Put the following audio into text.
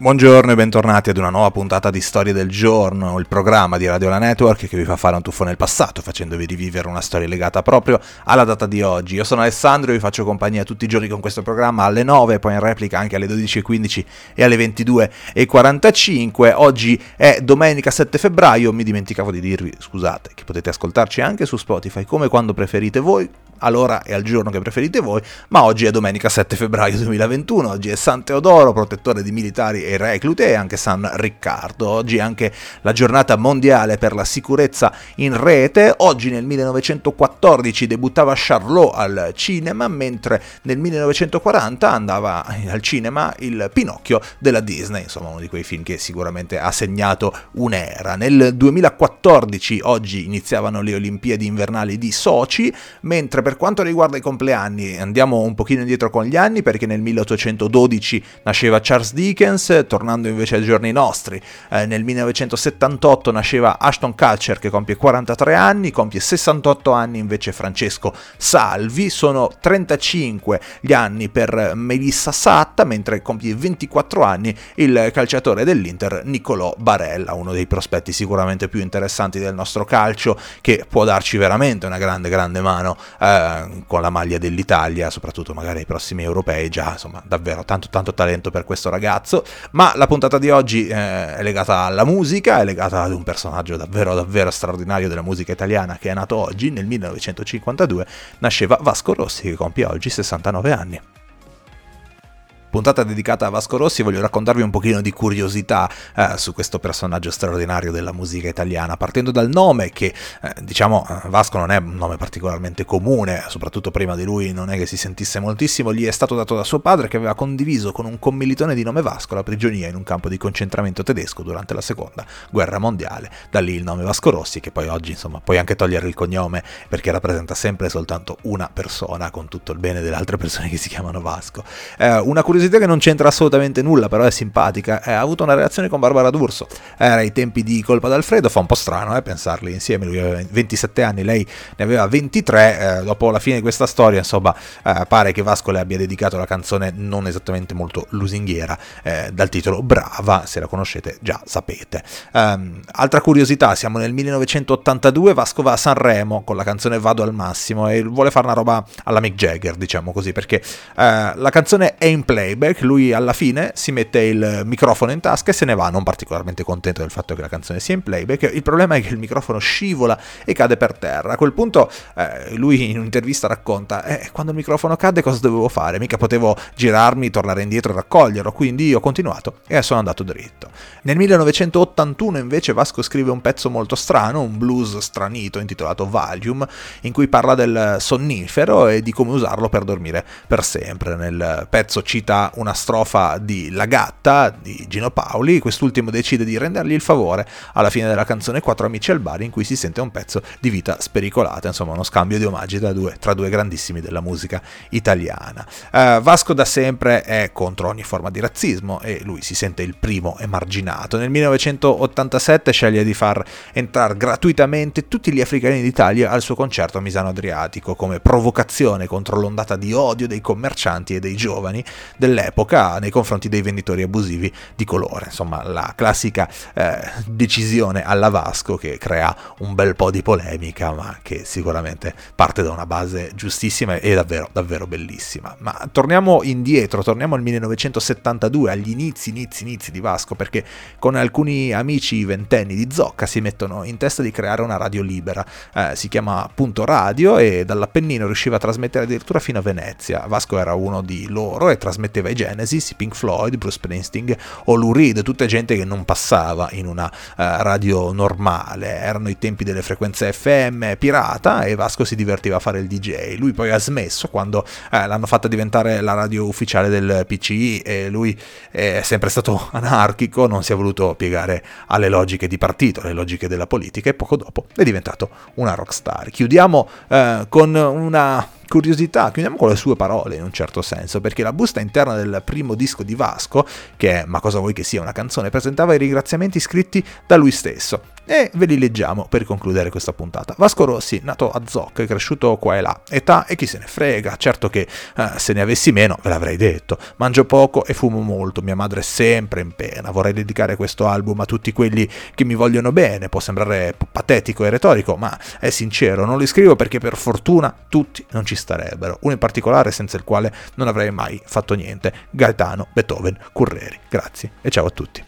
Buongiorno e bentornati ad una nuova puntata di Storie del Giorno, il programma di Radio La Network che vi fa fare un tuffo nel passato, facendovi rivivere una storia legata proprio alla data di oggi. Io sono Alessandro e vi faccio compagnia tutti i giorni con questo programma alle 9, poi in replica anche alle 12.15 e alle 22.45. Oggi è domenica 7 febbraio, mi dimenticavo di dirvi, scusate, che potete ascoltarci anche su Spotify come quando preferite voi, all'ora e al giorno che preferite voi, ma oggi è domenica 7 febbraio 2021, oggi è San Teodoro, protettore di militari reclute, e anche San Riccardo, oggi è anche la giornata mondiale per la sicurezza in rete, oggi nel 1914 debuttava Charlot al cinema, mentre nel 1940 andava al cinema il Pinocchio della Disney, insomma uno di quei film che sicuramente ha segnato un'era. Nel 2014 oggi iniziavano le Olimpiadi invernali di Sochi, mentre per quanto riguarda i compleanni, andiamo un pochino indietro con gli anni perché nel 1812 nasceva Charles Dickens, tornando invece ai giorni nostri, eh, nel 1978 nasceva Ashton Kutcher che compie 43 anni, compie 68 anni invece Francesco Salvi, sono 35 gli anni per Melissa Satta, mentre compie 24 anni il calciatore dell'Inter Nicolò Barella, uno dei prospetti sicuramente più interessanti del nostro calcio che può darci veramente una grande grande mano eh, con la maglia dell'Italia, soprattutto magari ai prossimi europei, già insomma davvero tanto tanto talento per questo ragazzo, ma la puntata di oggi eh, è legata alla musica, è legata ad un personaggio davvero davvero straordinario della musica italiana che è nato oggi, nel 1952, nasceva Vasco Rossi che compie oggi 69 anni puntata dedicata a Vasco Rossi voglio raccontarvi un pochino di curiosità eh, su questo personaggio straordinario della musica italiana, partendo dal nome che eh, diciamo eh, Vasco non è un nome particolarmente comune, soprattutto prima di lui non è che si sentisse moltissimo, gli è stato dato da suo padre che aveva condiviso con un commilitone di nome Vasco la prigionia in un campo di concentramento tedesco durante la seconda guerra mondiale, da lì il nome Vasco Rossi che poi oggi insomma puoi anche togliere il cognome perché rappresenta sempre soltanto una persona con tutto il bene delle altre persone che si chiamano Vasco. Eh, una curiosità curiosità che non c'entra assolutamente nulla, però è simpatica. Eh, ha avuto una relazione con Barbara D'Urso. Era ai tempi di Colpa d'Alfredo, fa un po' strano eh, pensarli insieme. Lui aveva 27 anni, lei ne aveva 23. Eh, dopo la fine di questa storia, insomma, eh, pare che Vasco le abbia dedicato la canzone non esattamente molto lusinghiera, eh, dal titolo Brava. Se la conoscete, già sapete. Um, altra curiosità: siamo nel 1982. Vasco va a Sanremo con la canzone Vado al massimo e vuole fare una roba alla Mick Jagger, diciamo così, perché eh, la canzone è in play playback, lui alla fine si mette il microfono in tasca e se ne va, non particolarmente contento del fatto che la canzone sia in playback. Il problema è che il microfono scivola e cade per terra. A quel punto eh, lui in un'intervista racconta, eh, quando il microfono cade cosa dovevo fare? Mica potevo girarmi, tornare indietro e raccoglierlo, quindi ho continuato e sono andato dritto. Nel 1981 invece Vasco scrive un pezzo molto strano, un blues stranito intitolato Valium, in cui parla del sonnifero e di come usarlo per dormire per sempre. Nel pezzo cita una strofa di La Gatta di Gino Paoli, quest'ultimo decide di rendergli il favore alla fine della canzone Quattro amici al bar in cui si sente un pezzo di vita spericolata, insomma uno scambio di omaggi due, tra due grandissimi della musica italiana. Uh, Vasco da sempre è contro ogni forma di razzismo e lui si sente il primo emarginato. Nel 1987 sceglie di far entrare gratuitamente tutti gli africani d'Italia al suo concerto a Misano Adriatico come provocazione contro l'ondata di odio dei commercianti e dei giovani dell'epoca dell'epoca nei confronti dei venditori abusivi di colore. Insomma, la classica eh, decisione alla Vasco che crea un bel po' di polemica, ma che sicuramente parte da una base giustissima e davvero, davvero bellissima. Ma torniamo indietro, torniamo al 1972, agli inizi, inizi, inizi di Vasco, perché con alcuni amici ventenni di Zocca si mettono in testa di creare una radio libera. Eh, si chiama Punto Radio e dall'Appennino riusciva a trasmettere addirittura fino a Venezia. Vasco era uno di loro e trasmetteva i Genesis, i Pink Floyd, Bruce Springsteen o Lou Reed, tutta gente che non passava in una uh, radio normale, erano i tempi delle frequenze FM pirata e Vasco si divertiva a fare il DJ. Lui poi ha smesso quando uh, l'hanno fatta diventare la radio ufficiale del PCI e lui è sempre stato anarchico, non si è voluto piegare alle logiche di partito, alle logiche della politica e poco dopo è diventato una rockstar. Chiudiamo uh, con una curiosità, chiudiamo con le sue parole in un certo senso, perché la busta interna del primo disco di Vasco, che è Ma cosa vuoi che sia una canzone, presentava i ringraziamenti scritti da lui stesso. E ve li leggiamo per concludere questa puntata. Vasco Rossi, nato a Zoc, cresciuto qua e là, età e chi se ne frega, certo che eh, se ne avessi meno ve l'avrei detto. Mangio poco e fumo molto, mia madre è sempre in pena. Vorrei dedicare questo album a tutti quelli che mi vogliono bene, può sembrare patetico e retorico, ma è sincero, non li scrivo perché per fortuna tutti non ci starebbero, uno in particolare senza il quale non avrei mai fatto niente, Gaetano Beethoven Curreri. Grazie e ciao a tutti.